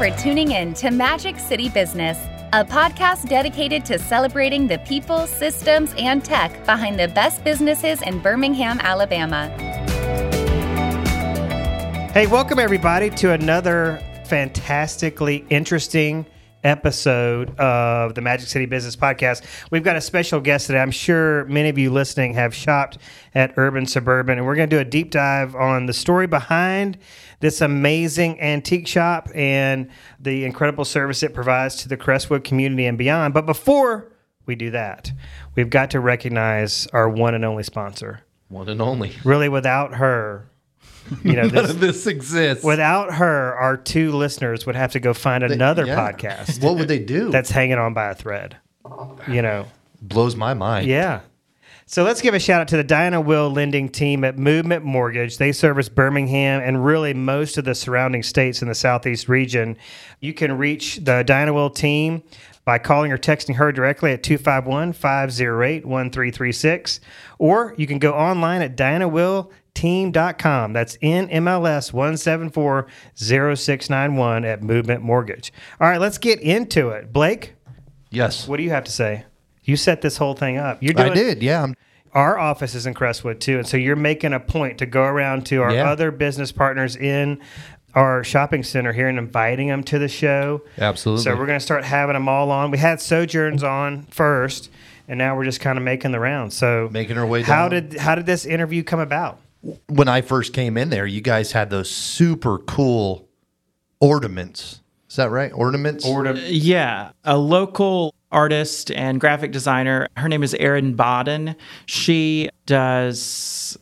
for tuning in to Magic City Business, a podcast dedicated to celebrating the people, systems, and tech behind the best businesses in Birmingham, Alabama. Hey, welcome everybody to another fantastically interesting episode of the Magic City Business Podcast. We've got a special guest today. I'm sure many of you listening have shopped at Urban Suburban, and we're going to do a deep dive on the story behind this amazing antique shop and the incredible service it provides to the Crestwood community and beyond. But before we do that, we've got to recognize our one and only sponsor. One and only. Really, without her, you know, None this, of this exists. without her, our two listeners would have to go find another yeah. podcast what would they do? that's hanging on by a thread. You know, blows my mind. yeah. So let's give a shout out to the Diana Will lending team at Movement Mortgage. They service Birmingham and really most of the surrounding states in the southeast region. You can reach the Diana Will team by calling or texting her directly at 251 508 1336. Or you can go online at dianawillteam.com. That's NMLS 1740691 at Movement Mortgage. All right, let's get into it. Blake, Yes. what do you have to say? You set this whole thing up. You're doing, I did. Yeah. I'm, our office is in Crestwood too, and so you're making a point to go around to our Yeah. other business partners in our shopping center here and inviting them to the show. Absolutely. So we're going to start having them all on. We had Sojourns on first, and now we're just kind of making the rounds. So Making our way How down. did how did this interview come about? When I first came in there, you guys had those super cool ornaments. Is that right? Ornaments? Yeah, a local artist and graphic designer. Her name is Erin Bodden. She does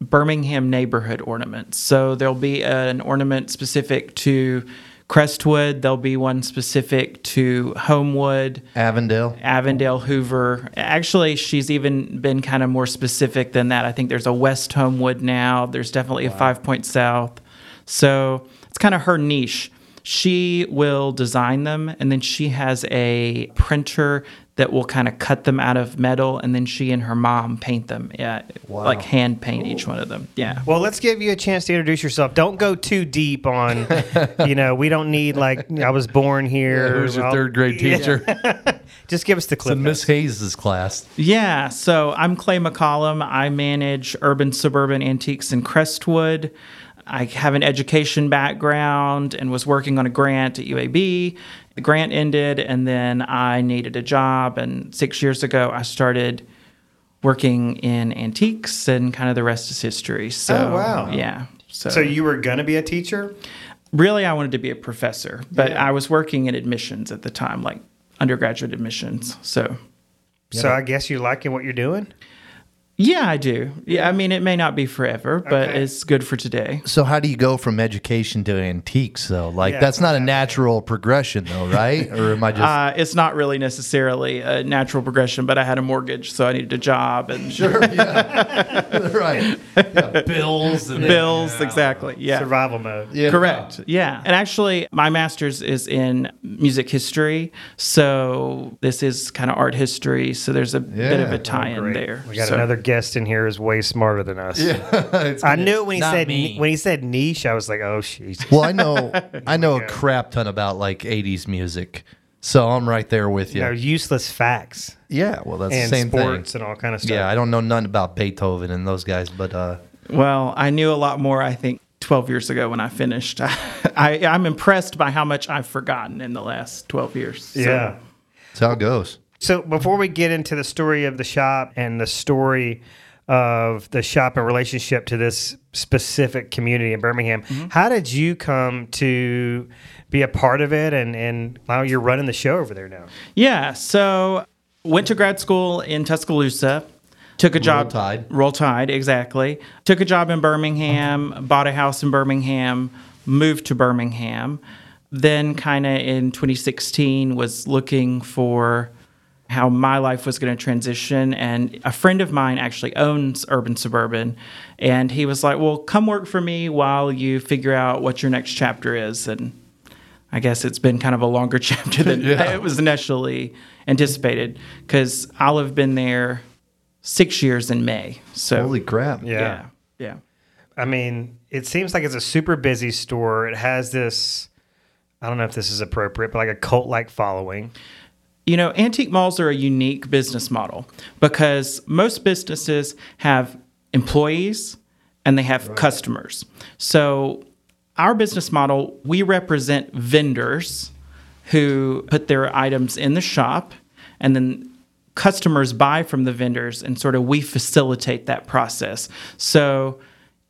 Birmingham neighborhood ornaments. So there'll be an ornament specific to Crestwood, there'll be one specific to Homewood. Avondale. Avondale, Hoover. Actually, she's even been kind of more specific than that. I think there's a West Homewood now. There's definitely a Five Point South. So it's kind of her niche. She will design them, and then she has a printer that will kind of cut them out of metal, and then she and her mom paint them. Yeah, like hand paint each one of them. Yeah. Well, let's give you a chance to introduce yourself. Don't go too deep on, you know, we don't need like I was born here. Who's your third grade teacher? Just give us the clip. The Miss Hayes's class. Yeah, so I'm Clay McCollum. I manage urban suburban antiques in Crestwood. I have an education background and was working on a grant at UAB. The grant ended, and then I needed a job. And six years ago, I started working in antiques, and kind of the rest is history. So, Oh, wow. Yeah. So, So you were going to be a teacher? really, I wanted to be a professor, but I was working in admissions at the time, like undergraduate admissions. So, So I guess you're liking what you're doing? Yeah, I do. Yeah, I mean, it may not be forever, but Okay. it's good for today. So how do you go from education to antiques though? Like Yeah, that's not a natural progression though, right? Or am I just Uh, it's not really necessarily a natural progression, but I had a mortgage, so I needed a job and Sure, yeah. right. Yeah, bills and bills. Exactly. Yeah. Survival mode. Yeah. Correct. Yeah. And actually, my master's is in music history. So this is kind of art history. So there's a bit of a tie in Great. there. We got So- another guest in here is way smarter than us. It's I knew it when he not said me. when he said niche, I was like, oh jeez. Well, I know I know a crap ton about like 80s music. So I'm right there with you. You know, useless facts yeah, well that's and the same sports thing. and all kind of stuff. Yeah, I don't know nothing about Beethoven and those guys, but uh Well, I knew a lot more, I think, 12 years ago when I finished. I, I'm impressed by how much I've forgotten in the last 12 years. So- yeah. that's how it goes. So before we get into the story of the shop and the story of the shop and relationship to this specific community in Birmingham, mm-hmm. how did you come to be a part of it and and now you're running the show over there now? Yeah. So went to grad school in Tuscaloosa. Took a job. Roll Tide. Roll Tide, exactly. Took a job in Birmingham. Bought a house in Birmingham. Moved to Birmingham. Then, kind of in 2016, was looking for how my life was going to transition. And a friend of mine actually owns Urban Suburban. And he was like, Well, come work for me while you figure out what your next chapter is. And I guess it's been kind of a longer chapter than Yeah. it was initially anticipated because I'll have been there six years in May. So, Holy crap. Yeah. yeah. Yeah. I mean, it seems like it's a super busy store. It has this I don't know if this is appropriate, but like a cult like following. You know, antique malls are a unique business model because most businesses have employees and they have customers. So, our business model, we represent vendors who put their items in the shop and then customers buy from the vendors and sort of we facilitate that process. So,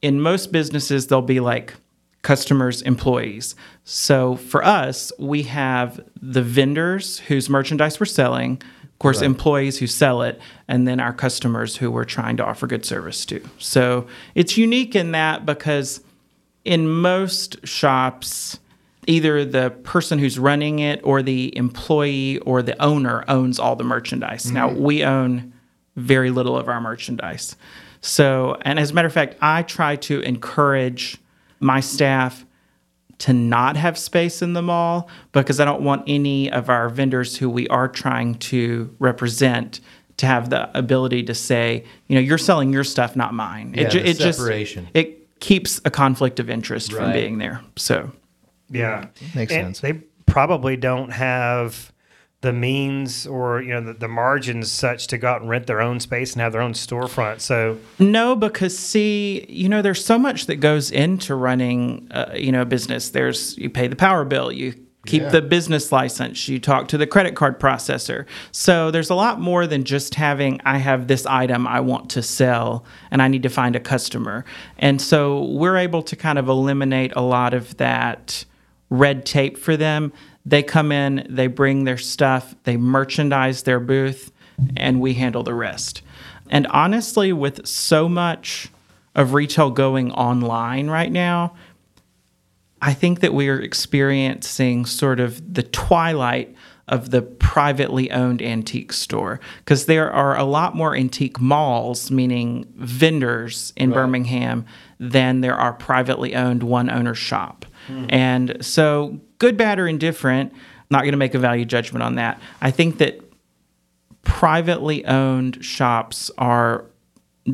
in most businesses, they'll be like customers, employees. So for us, we have the vendors whose merchandise we're selling, of course, employees who sell it, and then our customers who we're trying to offer good service to. So it's unique in that because in most shops, either the person who's running it or the employee or the owner owns all the merchandise. Now, mm-hmm. we own very little of our merchandise. So, and as a matter of fact, I try to encourage my staff to not have space in the mall because I don't want any of our vendors who we are trying to represent to have the ability to say, you know, you're selling your stuff, not mine. Yeah, ju- the separation. just it keeps a conflict of interest from being there. So, Yeah, Makes And sense. They probably don't have the means or you know the, the margins such to go out and rent their own space and have their own storefront. So No, because see, you know, there's so much that goes into running, uh, you know, a business. There's you pay the power bill, you keep Yeah. the business license, you talk to the credit card processor. So there's a lot more than just having I have this item I want to sell and I need to find a customer. And so we're able to kind of eliminate a lot of that red tape for them. They come in, they bring their stuff, they merchandise their booth, and we handle the rest. And honestly, with so much of retail going online right now, I think that we are experiencing sort of the twilight of the privately owned antique store because there are a lot more antique malls, meaning vendors in Birmingham, than there are privately owned one owner shop. Hmm. And so, good, bad, or indifferent, not going to make a value judgment on that. I think that privately owned shops are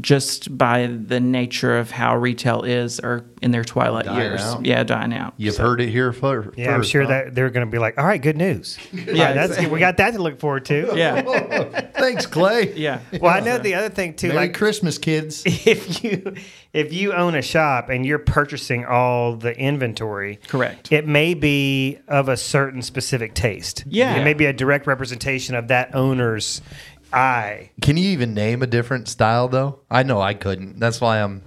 just by the nature of how retail is or in their twilight Dying years. out. Yeah, dying out. You've heard it here fir- first. yeah, I'm sure huh? that they're going to be like, all right, good news. yeah, that's we got that to look forward to. Yeah. Thanks, Clay. Yeah. Well, I know the other thing too, Merry like Christmas, kids. if you if you own a shop and you're purchasing all the inventory, Correct. It may be of a certain specific taste. Yeah. it may be a direct representation of that owner's eye. Can you even name a different style though? I know I couldn't. That's why I'm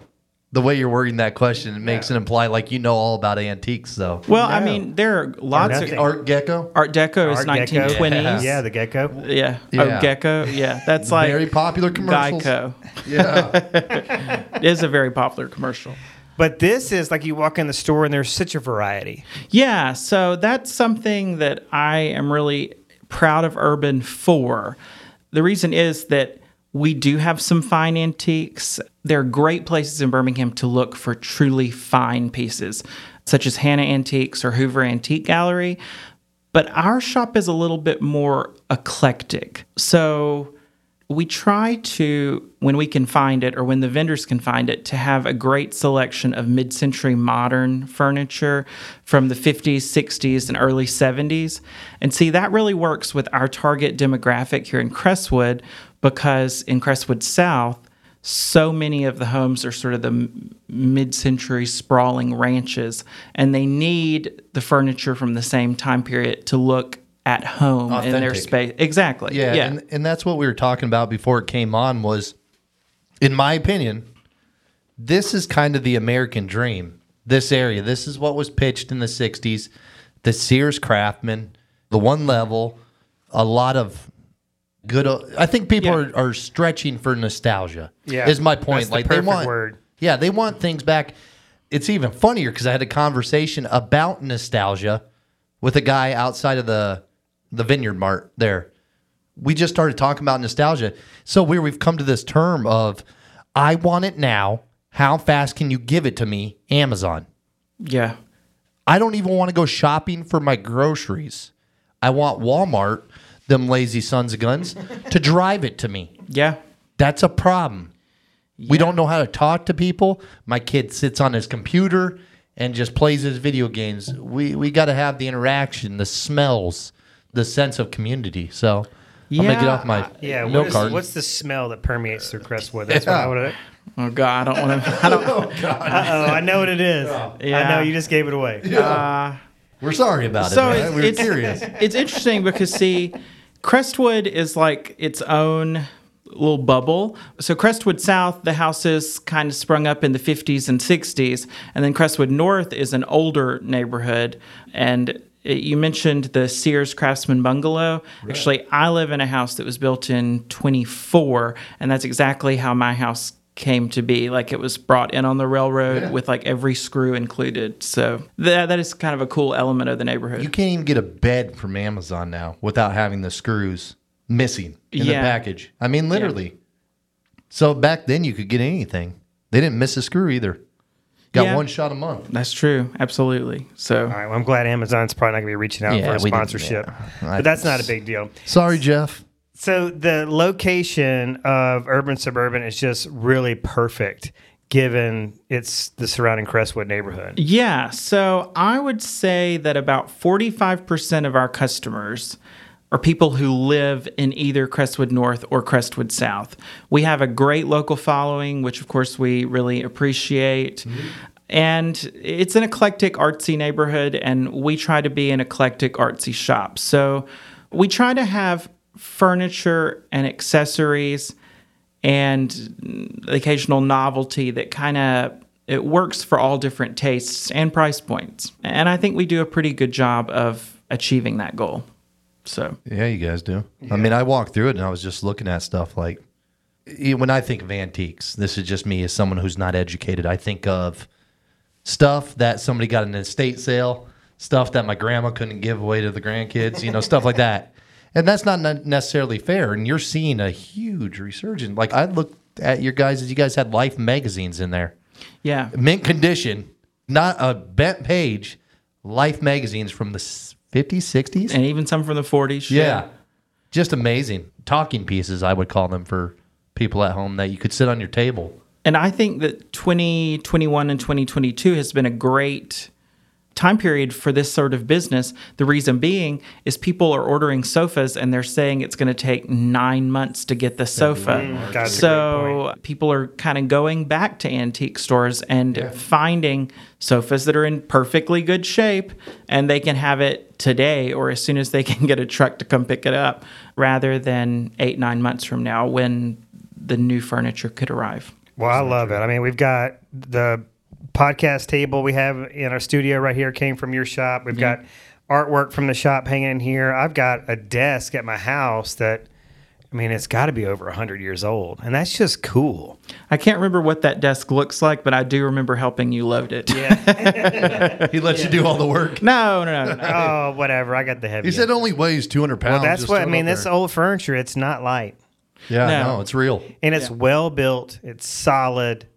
the way you're wording that question. It makes it imply like you know all about antiques though. Well, I No. mean, there are lots of nothing. Art Gecko. Art Deco is Art Deco. 1920s. Yeah, the gecko. Yeah. Yeah. Oh, Gecko. Yeah. That's like Very popular commercials. Geico. Yeah. It is a very popular commercial. But this is like you walk in the store and there's such a variety. Yeah, so that's something that I am really proud of Urban for. The reason is that we do have some fine antiques. There are great places in Birmingham to look for truly fine pieces, such as Hanna Antiques or Hoover Antique Gallery. But our shop is a little bit more eclectic. So we try to, when we can find it or when the vendors can find it, to have a great selection of mid century modern furniture from the 50s, 60s, and early 70s. And see, that really works with our target demographic here in Crestwood because in Crestwood South, so many of the homes are sort of the mid century sprawling ranches, and they need the furniture from the same time period to look at home in their space. Exactly. Yeah, Yeah. And, and that's what we were talking about before it came on was, in my opinion, this is kind of the American dream. This area, this is what was pitched in the '60s. The Sears Craftsman, the one level, a lot of good. Uh, I think people Yeah. are, are stretching for nostalgia. Yeah, is my point. that's the like they perfect want, word. yeah, they want things back. It's even funnier because I had a conversation about nostalgia with a guy outside of the the Vineyard Mart there. We just started talking about nostalgia. So where we've come to this term of I want it now. How fast can you give it to me? Amazon. yeah. I don't even want to go shopping for my groceries. I want Walmart, them lazy sons of guns, to drive it to me. Yeah. That's a problem. We don't know how to talk to people. My kid sits on his computer and just plays his video games. We we got to have the interaction, the smells, the sense of community. So I'm gonna get Yeah, off my uh, Yeah, what milk is- carton. what's the smell that permeates through Crestwood? That's what I want to. Oh God, I don't want to. I don't. Oh, I know what it is. I know you just gave it away. Uh, we're sorry about So it. it's, man. We were it's, curious. it's interesting because see, Crestwood is like its own little bubble. So Crestwood South, the houses kind of sprung up in the 50s and 60s, and then Crestwood North is an older neighborhood. And it- you mentioned the Sears Craftsman Bungalow. Actually, I live in a house that was built in 24, and that's exactly how my house came to be like it was brought in on the railroad with like every screw included so that, that is kind of a cool element of the neighborhood You can't even get a bed from Amazon now without having the screws missing in Yeah. the package. I mean, literally. So back then, you could get anything. They didn't miss a screw either. Got Yeah. one shot a month. That's true. Absolutely. So, All right. Well, I'm glad Amazon's probably not going to be reaching out Yeah, for a sponsorship, yeah. but that's not a big deal. Sorry, Jeff. So the location of urban suburban is just really perfect, given it's the surrounding Crestwood neighborhood. yeah. So, I would say that about 45% of our customers are people who live in either Crestwood North or Crestwood South. We have a great local following, which, of course, we really appreciate. And it's an eclectic, artsy neighborhood, and we try to be an eclectic, artsy shop. So, we try to have furniture and accessories and occasional novelty that kind of it works for all different tastes and price points. And I think we do a pretty good job of achieving that goal. So, Yeah, you guys do. I mean, I walked through it and I was just looking at stuff like when I think of antiques, this is just me as someone who's not educated. I think of stuff that somebody got in an estate sale, stuff that my grandma couldn't give away to the grandkids, you know, stuff like that. And that's not necessarily fair. And you're seeing a huge resurgence. Like I looked at your guys, as you guys had Life magazines in there, yeah. mint condition, not a bent page. Life magazines from the 50s, 60s. And even some from the 40s. Yeah. Just amazing. Talking pieces, I would call them for people at home that you could sit on your table. And I think that 2021 and 2022 has been a great time period for this sort of business. The reason being is people are ordering sofas and they're saying it's going to take nine months to get the sofa. Mm, a so people are kind of going back to antique stores and finding sofas that are in perfectly good shape and they can have it today or as soon as they can get a truck to come pick it up rather than eight, nine months from now when the new furniture could arrive. Well, I love it. I mean, we've got the podcast table we have in our studio right here came from your shop. We've got artwork from the shop hanging in here. I've got a desk at my house that, I mean, it's got to be over 100 years old. And that's just cool. I can't remember what that desk looks like, but I do remember helping you load it. Yeah. He lets you do all the work. no, no, no, no. oh, whatever. I got the heavy. He said end. it only weighs 200 pounds. well, that's Just what I mean. up This old furniture, it's not light. Yeah, No. no, it's real. And it's well built, it's solid,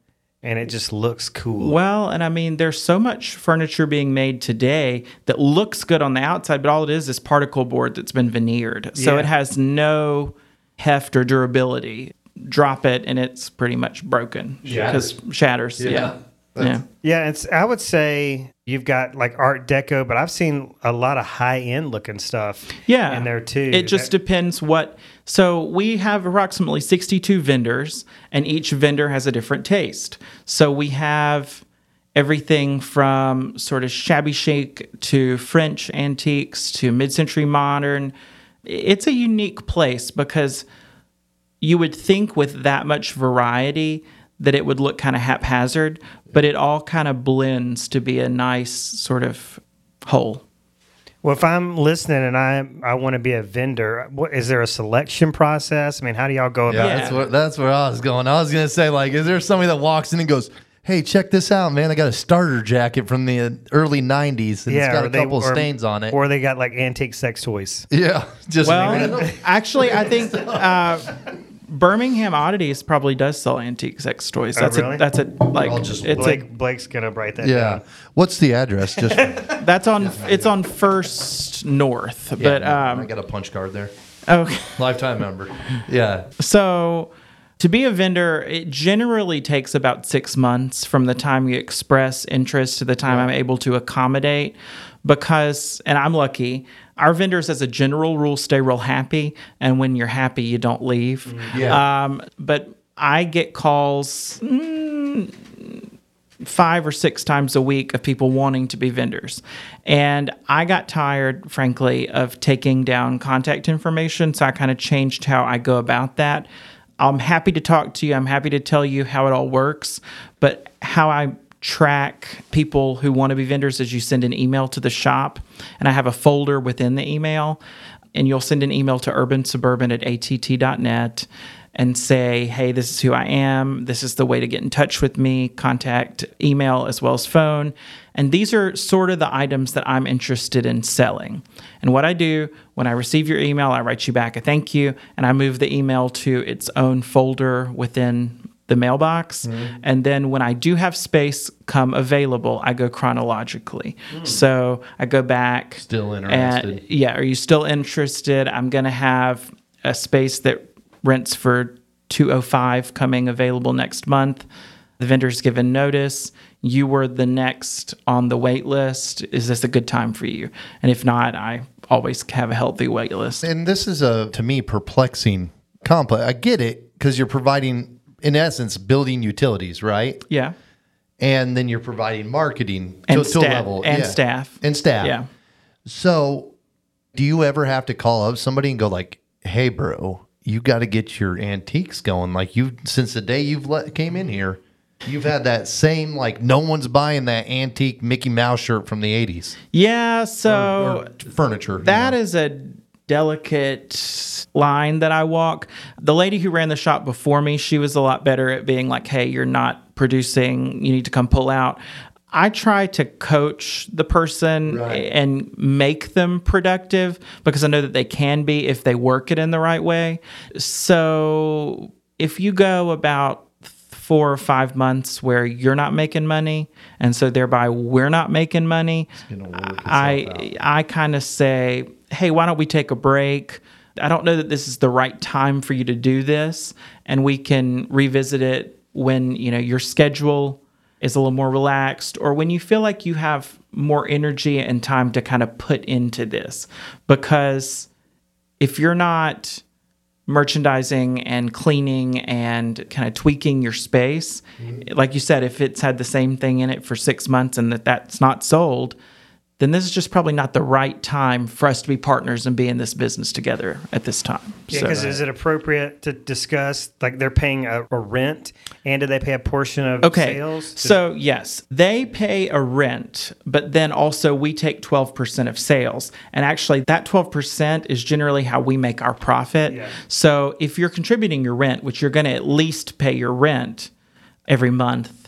and it just looks cool. Well, and I mean, there's so much furniture being made today that looks good on the outside, but all it is is particle board that's been veneered. So Yeah. it has no heft or durability. Drop it and it's pretty much broken because shatters. Yeah. Yeah. Yeah, it's. I would say you've got like Art Deco, but I've seen a lot of high end looking stuff. Yeah. in there too. It just That- depends what. So we have approximately 62 vendors, and each vendor has a different taste. So we have everything from sort of shabby chic to French antiques to mid century modern. It's a unique place because you would think with that much variety that it would look kind of haphazard, but it all kind of blends to be a nice sort of whole. Well, if I'm listening and I I want to be a vendor, what is there a selection process? I mean, how do y'all go about? Yeah. that's where that's where I was going. I was gonna say, like, is there somebody that walks in and goes, "Hey, check this out, man! I got a starter jacket from the early '90s, and it's got a they- couple or- stains on it." or they got like antique sex toys. yeah, just Well, actually, I think uh, Birmingham Oddities probably does sell antique sex toys. That's really? a that's a like I'll just it's Blake Blake's gonna write that yeah. down. What's the address? Just a that's on it's on First North, but I um got a punch card there. okay. Lifetime member. Yeah, So To be a vendor, it generally takes about six months from the time you express interest to the time I'm able to accommodate. Because, and I'm lucky, our vendors, as a general rule, stay real happy. And when you're happy, you don't leave. Yeah. Um, but I get calls mm, five or six times a week of people wanting to be vendors. And I got tired, frankly, of taking down contact information. So I kind of changed how I go about that. I'm happy to talk to you. I'm happy to tell you how it all works. But how I track people who want to be vendors is you send an email to the shop, and I have a folder within the email. And you'll send an email to urbansuburban at att.net and say, hey, this is who I am. This is the way to get in touch with me, contact email as well as phone. And these are sort of the items that I'm interested in selling. And what I do when I receive your email, I write you back a thank you and I move the email to its own folder within the mailbox. Mm-hmm. And then when I do have space come available, I go chronologically. Mm. So I go back. Still and- interested. yeah. Are you still interested? I'm going to have a space that rents for 205 coming available next month. The vendor's given notice. You were the next on the wait list. Is this a good time for you? And if not, I always have a healthy wait list. And this is a to me perplexing complex. I get it because you're providing, in essence, building utilities, right? Yeah. And then you're providing marketing And to, to a staff- level and yeah. staff. and staff. Yeah. So, do you ever have to call up somebody and go like, "Hey, bro, you got to get your antiques going. Like you, since the day you've let, came in here, you've had that same like no one's buying that antique Mickey Mouse shirt from the '80s Yeah. So or furniture. you know? is a delicate line that I walk. The lady who ran the shop before me, she was a lot better at being like, hey, you're not producing, you need to come pull out. I try to coach the person Right. and make them productive because I know that they can be if they work it in the right way. So if you go about four or five months where you're not making money and so thereby we're not making money i i kind of say hey why don't we take a break? I don't know that this is the right time for you to do this and we can revisit it when you know your schedule is a little more relaxed or when you feel like you have more energy and time to kind of put into this. Because if you're not merchandising and cleaning and kind of tweaking your space, mm-hmm. like you said, if it's had the same thing in it for six months and that that's not sold, then this is just probably not the right time for us to be partners and be in this business together at this time. Yeah, So- because is it appropriate to discuss like they're paying a, a rent and do they pay a portion of Okay. sales? So, yes, they pay a rent, but then also we take 12% of sales. And actually, that 12% is generally how we make our profit. Yeah. So, if you're contributing your rent, which you're going to at least pay your rent every month,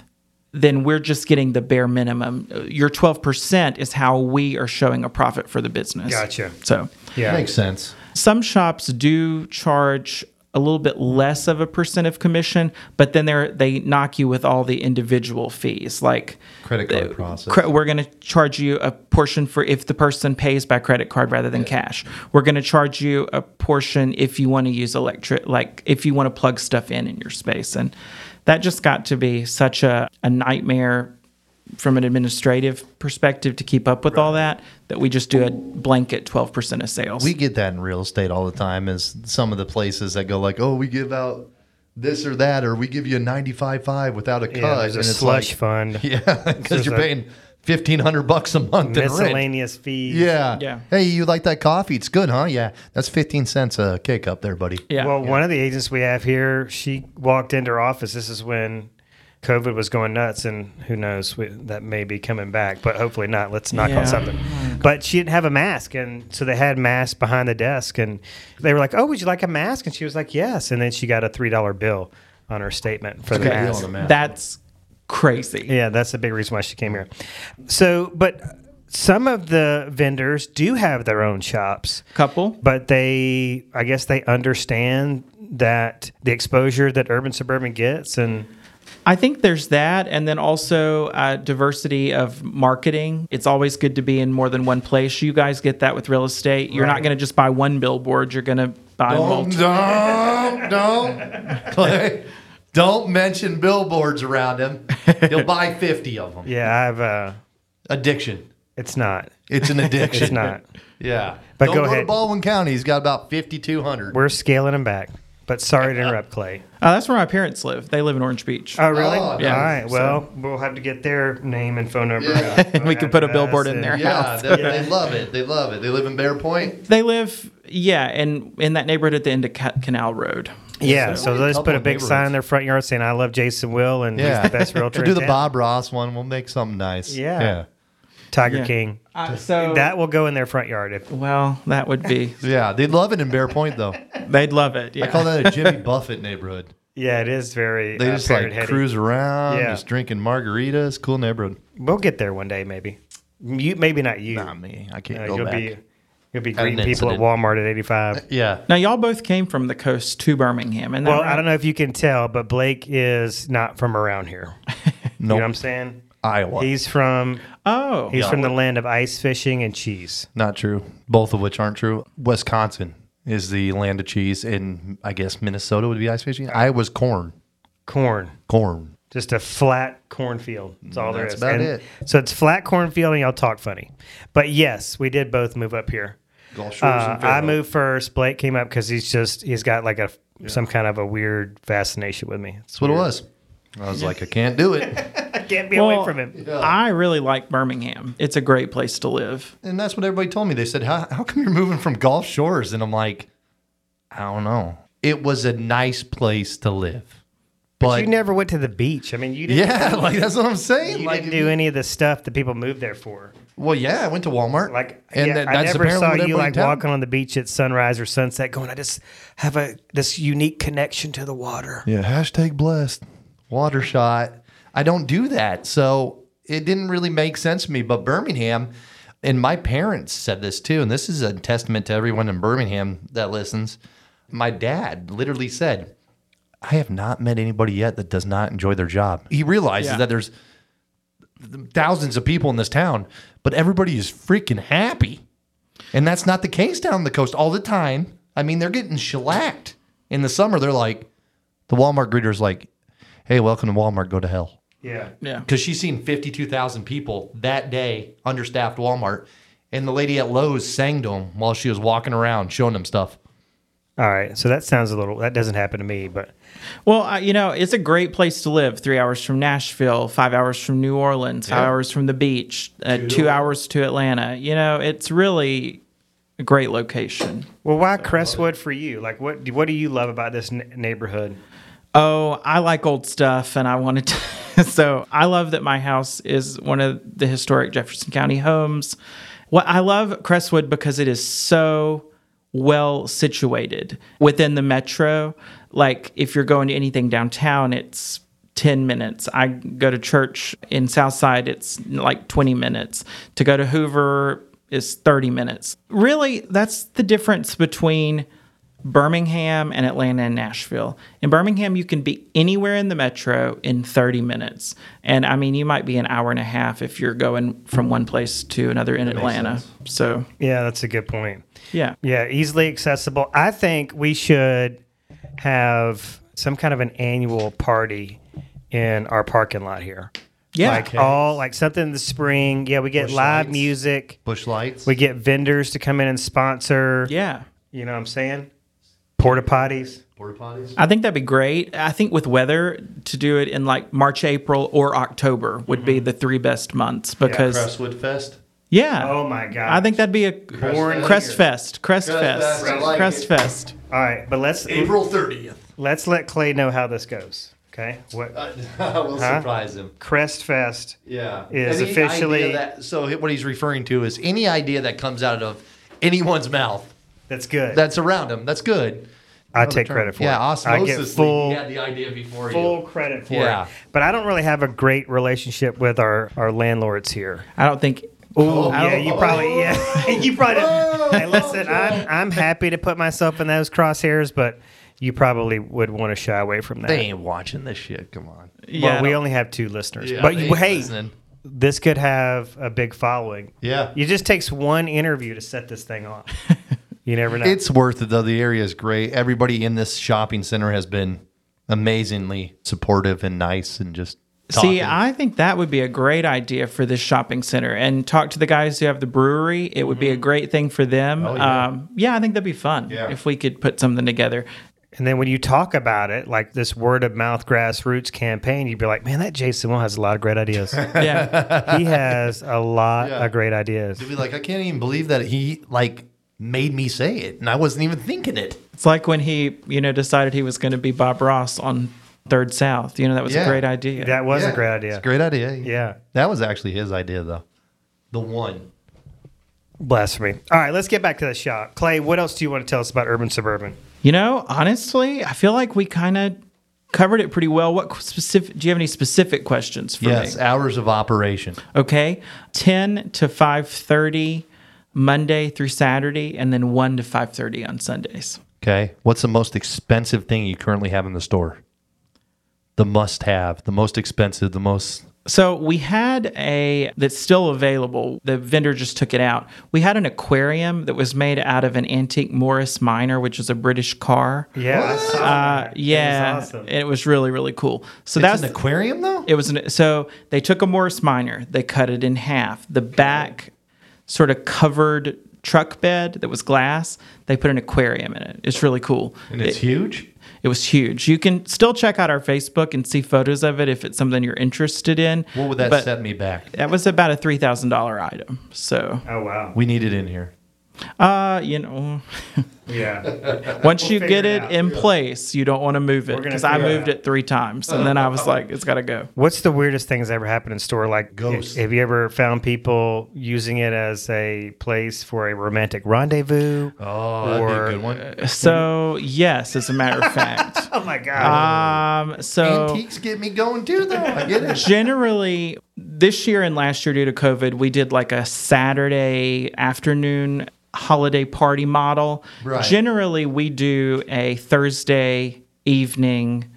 then we're just getting the bare minimum. Uh, Your 12% is how we are showing a profit for the business. Gotcha. So, yeah, makes sense. some shops do charge a little bit less of a percent of commission, but then they they knock you with all the individual fees, like Credit card process. cre- we're going to charge you a portion for if the person pays by credit card rather than cash. We're going to charge you a portion if you want to use electric, like if you want to plug stuff in in your space, and that just got to be such a, a nightmare from an administrative perspective to keep up with all that that we just do a blanket 12% of sales. We get that in real estate all the time. Is some of the places that go like, oh, we give out this or that, or we give you a ninety-five five without a cut, yeah, there's a and it's slush like, fund, yeah, because you're a- paying fifteen hundred bucks a month in rent. miscellaneous fees. Yeah. Yeah. Hey, you like that coffee? It's good, huh? Yeah. That's 15 cents a cake up there, buddy. yeah. Well, one of the agents we have here, she walked into her office. This is when COVID was going nuts, and who knows, we, that may be coming back, but hopefully not. Let's knock Yeah. on something. But she didn't have a mask, and so they had masks behind the desk, and they were like, "Oh, would you like a mask?" And she was like, "Yes." And then she got a three dollar bill on her statement for the mask. the mask. That's crazy. Yeah, that's a big reason why she came here. So, but some of the vendors do have their own shops Couple. but they i guess they understand that the exposure that urban suburban gets and I think there's that, and then also uh, diversity of marketing. It's always good to be in more than one place. You guys get that with real estate. You're not going to just buy one billboard. You're going to buy Don't, multiple. don't, don't, Clay, don't mention billboards around him. He'll buy 50 of them. Yeah, I've. a. Addiction. it's not. It's an addiction. It's not. Yeah. But don't go go, ahead. to Baldwin County. He's got about 5,200. We're scaling them back. But sorry to interrupt, Clay. Uh, that's where my parents live. They live in Orange Beach. Oh, really? Oh, All yeah. right. Well, we'll have to get their name and phone number. Yeah. and we could put a billboard in there. their Yeah, house. they, they love it. They love it. They live in Bear Point. They live, yeah, and in that neighborhood at the end of Canal Road. Yeah, so Only a let's put a big sign in their front yard saying, I love Jason Will and Yeah. he's the best realtor. We'll do in the town." Bob Ross one. We'll make something nice. Yeah. Tiger Yeah. King. Uh, so That will go in their front yard. If well, that would be. Yeah. they'd love it in Bear Point, though. They'd love it. Yeah. I call that a Jimmy Buffett neighborhood. Yeah, it is very They uh, just like parrot-heady. cruise around, Yeah. just drinking margaritas. Cool neighborhood. We'll get there one day, maybe. You, maybe not you. Not me. I can't Uh, go you'll back. be you'll be Had an greeting people at. Walmart at 85. Uh, yeah. Now y'all both came from the coast to Birmingham, and Well, I don't know if you can tell, but Blake is not from around here. You know what I'm saying? Iowa. He's from Oh, he's Yeah. from the land of ice fishing and cheese. Not true. Both of which aren't true. Wisconsin is the land of cheese, and I guess Minnesota would be ice fishing. Iowa's corn. Corn. Corn. Just a flat cornfield. That's all there That's about And it. So it's flat cornfield and y'all talk funny. But yes, we did both move up here. Gulf Shores Uh, and I moved first. Blake came up because he's just he's got like a some kind of a weird fascination with me. That's what it was. I was like, I can't do it. I can't be well, away from him. I really like Birmingham. It's a great place to live. and that's what everybody told me. They said, how, how come you're moving from Gulf Shores? And I'm like, I don't know. It was a nice place to live. But, you never went to the beach. I mean, you didn't. yeah, like that's what I'm saying. You like, didn't do any of the stuff that people move there for. well, yeah, I went to Walmart. Like, and yeah, that- I never saw you like in walking on the beach at sunrise or sunset, going, "I just have a this unique connection to the water." Yeah, hashtag blessed. Water shot. I don't do that. So it didn't really make sense to me. But Birmingham, and my parents said this too, and this is a testament to everyone in Birmingham that listens. My dad literally said, I have not met anybody yet that does not enjoy their job. He realizes Yeah. that there's thousands of people in this town, but everybody is freaking happy. And that's not the case down the coast all the time. I mean, they're getting shellacked. In the summer, they're like, the Walmart greeter's like, hey, welcome to Walmart, go to hell. Yeah. Yeah. Because she's seen 52,000 people that day, understaffed Walmart. And the lady at Lowe's sang to them while she was walking around, showing them stuff. All right. So that sounds a little. That doesn't happen to me, but Well, uh, you know, it's a great place to live. Three hours from Nashville, five hours from New Orleans, five Yeah. hours from the beach, uh, two hours to Atlanta. You know, it's really a great location. well, why Crestwood for you? Like, what what do you love about this n- neighborhood? Oh, I like old stuff, and I wanted to. so I love that my house is one of the historic Jefferson County homes. What I love Crestwood because it is so well situated within the metro. Like if you're going to anything downtown, it's 10 minutes. I go to church in Southside, it's like 20 minutes. To go to Hoover is 30 minutes. Really, that's the difference between Birmingham and Atlanta and Nashville. In Birmingham, you can be anywhere in the metro in 30 minutes. And I mean, you might be an hour and a half if you're going from one place to another in Atlanta. So, Yeah, that's a good point. yeah. Yeah, easily accessible. I think we should have some kind of an annual party in our parking lot here. Yeah. Like all like something in the spring. Yeah, we get Busch live lights. music. Busch lights. We get vendors to come in and sponsor. Yeah. You know what I'm saying? Porta potties. Porta potties. I think that'd be great. I think with weather to do it in like March, April, or October would be mm-hmm. the three best months because yeah, Crestwood Fest. Yeah. Oh my god. I think that'd be a Corn Crest Fest, Crest Crest Fest, Fest, like Crest it. Fest. All right, but let's April 30th. let's let Clay know how this goes. Okay? What uh, I will surprise him. Crest Fest. Yeah. Is Any officially- that, so what he's referring to is any idea that comes out of anyone's mouth That's good. that's around him. That's good. I Another take term. credit for it. yeah, it. I get full He had the idea before you full you. credit for Yeah. it. But I don't really have a great relationship with our, our landlords here. I don't think. Oh I yeah, don't- you probably oh. yeah you probably. Oh, hey, listen, I'm I'm happy to put myself in those crosshairs, but you probably would want to shy away from that. They ain't watching this shit. Come on. Yeah, well, we only have two listeners, Yeah, but you, hey, listening. this could have a big following. Yeah. It just takes one interview to set this thing off. You never know. It's worth it though. The area is great. Everybody in this shopping center has been amazingly supportive and nice and just See. I think that would be a great idea for this shopping center. And talk to the guys who have the brewery. It would be a great thing for them. Oh, yeah. Um, yeah, I think that'd be fun Yeah. if we could put something together. and then when you talk about it, like this word of mouth grassroots campaign, you'd be like, man, that Jason Will has a lot of great ideas. Yeah. he has a lot Yeah. of great ideas. to be like, I can't even believe that he like made me say it, and I wasn't even thinking it. it's like when he, you know, decided he was going to be Bob Ross on Third South. You know, that was Yeah. a great idea. That was a Yeah, great It's idea. a great idea. Yeah. that was actually his idea though. The one. Blasphemy. All right, let's get back to the shop. Clay, what else do you want to tell us about Urban Suburban? You know, honestly, I feel like we kind of covered it pretty well. What specific? Do you have any specific questions for Yes, me? hours of operation. Okay, ten to five thirty, Monday through Saturday, and then one to five thirty on Sundays. Okay. What's the most expensive thing you currently have in the store? The must have, the most expensive, the most. So we had a that's still available. The vendor just took it out. We had an aquarium that was made out of an antique Morris Minor, which is a British car. Yeah, I saw Uh, yeah, It was awesome. it was really really cool. So That's that's an aquarium though? It was an, so they took a Morris Minor, they cut it in half. The back sort of covered truck bed that was glass. They put an aquarium in it. It's really cool. and it's it, huge? it was huge. You can still check out our Facebook and see photos of it if it's something you're interested in. What would that But set me back? That was about a three thousand dollar item. So, Oh, wow. We need it in here. Uh, you know, Yeah. once We'll you get it it, out. in place, you don't want to move it because I figure it moved it three times, and then I was like, it's got to go. What's the weirdest thing that's ever happened in store? Like, Ghosts. Have you ever found people using it as a place for a romantic rendezvous? Oh, that'd be Or- a good one. So yes, as a matter of fact. Oh my god! Um, so Antiques get me going too, though. I get it. generally, this year and last year, due to COVID, we did like a Saturday afternoon holiday party model. Right. Generally, we do a Thursday evening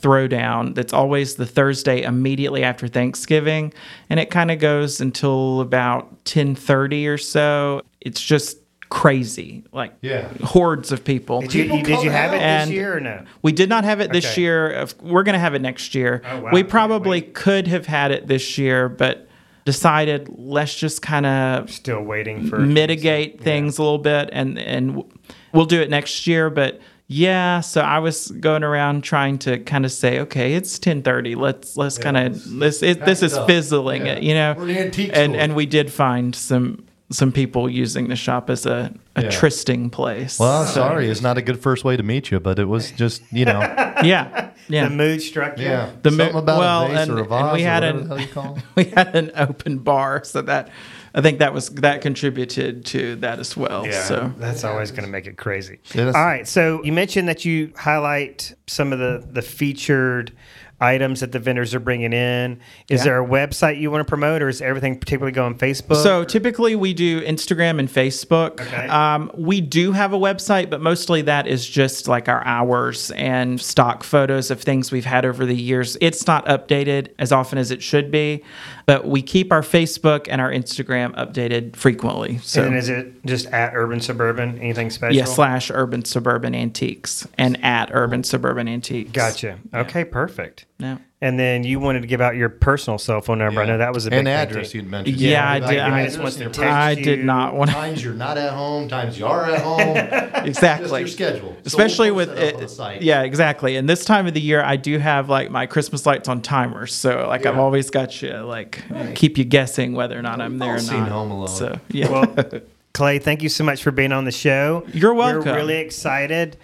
throwdown that's always the Thursday immediately after Thanksgiving and it kind of goes until about 10:30 or so it's just crazy like Yeah. hordes of people did you, you- did you have it this and- year or no? we did not have it this Okay. year. Of- We're going to have it next year. Oh, wow. We probably could have had it this year, but decided let's just kind of Still waiting for mitigate things a little bit, and and we'll do it next year. But yeah, so I was going around trying to kind of say, okay, it's ten thirty. Let's let's kind of let's it, this is up. fizzling Yeah. it, you know. We're and and we did find some some people using the shop as a, a Yeah. trysting place. Well, sorry, it's not a good first way to meet you, but it was just you know, yeah, yeah. the mood struck you. yeah, The something mo- about well, a vase and- or a and vase we had whatever an- the hell you call it. we had an open bar, so that I think that was that contributed to that as well. Yeah, So that's always going to make it crazy. Yeah, All right, so you mentioned that you highlight some of the the featured items that the vendors are bringing in. Is Yeah. there a website you want to promote, or is everything particularly go on Facebook? So typically we do Instagram and Facebook. Okay. Um, we do have a website, but mostly that is just like our hours and stock photos of things we've had over the years. It's not updated as often as it should be, but we keep our Facebook and our Instagram updated frequently. So and is it just at Urban Suburban? Anything special? yeah, slash Urban Suburban Antiques and at Urban Suburban Antiques. Gotcha. Okay, perfect. Yeah. And then you wanted to give out your personal cell phone number. I know that was a big and address too. you'd mentioned. Yeah, I like did. I- address wants to text your I you. did not want to. Times you're not at home. Times you are at home. exactly Just your schedule. So especially we'll with post that up on it, the site. yeah exactly and this time of the year i do have like my christmas lights on timers so like i've always got you like keep you guessing whether or not i'm there all or seen not Home Alone. so yeah Well, Clay, thank you so much for being on the show. You're welcome. We're really excited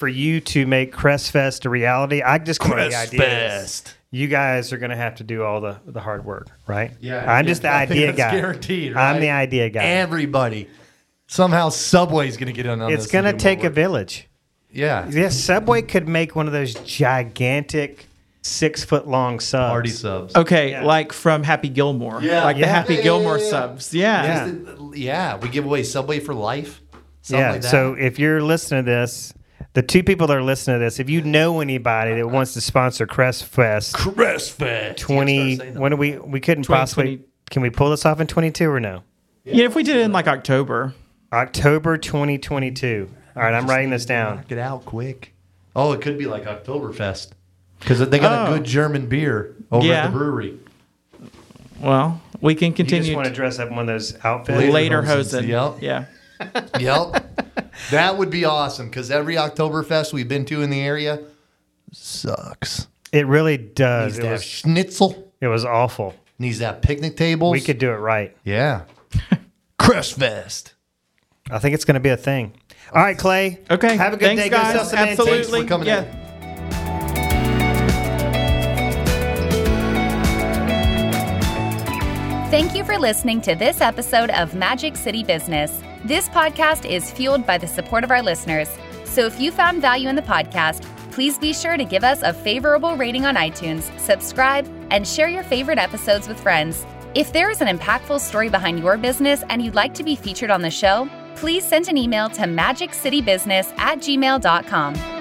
for you to make Crestfest a reality. I just come up with the ideas. Crestfest. You guys are going to have to do all the, the hard work, right? Yeah, I'm yeah, just the I think idea that's guy. guaranteed, I'm the idea guy. Everybody. Somehow Subway's going to get in on it's this going to take a village. Yeah. Yes, Subway could make one of those gigantic six foot long subs. Party subs. okay Yeah. like from happy gilmore Yeah. like the happy Yeah, yeah, gilmore yeah, yeah. subs yeah, Yeah. Yeah. We give away Subway for life. Something Yeah. like that. so if you're listening to this, the two people that are listening to this, if you know anybody that wants to sponsor Crest Fest Crestfest. 20, when do we, we couldn't possibly, 2020. can we pull this off in 22 or no? yeah if we did it in like october October 2022. All right, I'm writing this down. Knock it out quick. Oh, it could be like Oktoberfest because they got Oh. a good oh. German beer over Yeah. at the brewery. Well, we can continue. You just want to dress up in one of those outfits. Later later Hosen, hosen. yep. Yeah. Yep, that would be awesome because every Oktoberfest we've been to in the area sucks. It really does. Needs It have was, schnitzel. it was awful. Needs to have picnic tables. We could do it right. yeah. Crush Fest. I think it's going to be a thing. All right, Clay. Okay. Have a good Thanks, day. Go guys. sell some antiques. Absolutely. for coming yeah. in. Thank you for listening to this episode of Magic City Business. This podcast is fueled by the support of our listeners. So if you found value in the podcast, please be sure to give us a favorable rating on iTunes, subscribe, and share your favorite episodes with friends. If there is an impactful story behind your business and you'd like to be featured on the show, please send an email to magiccitybusiness at gmail.com.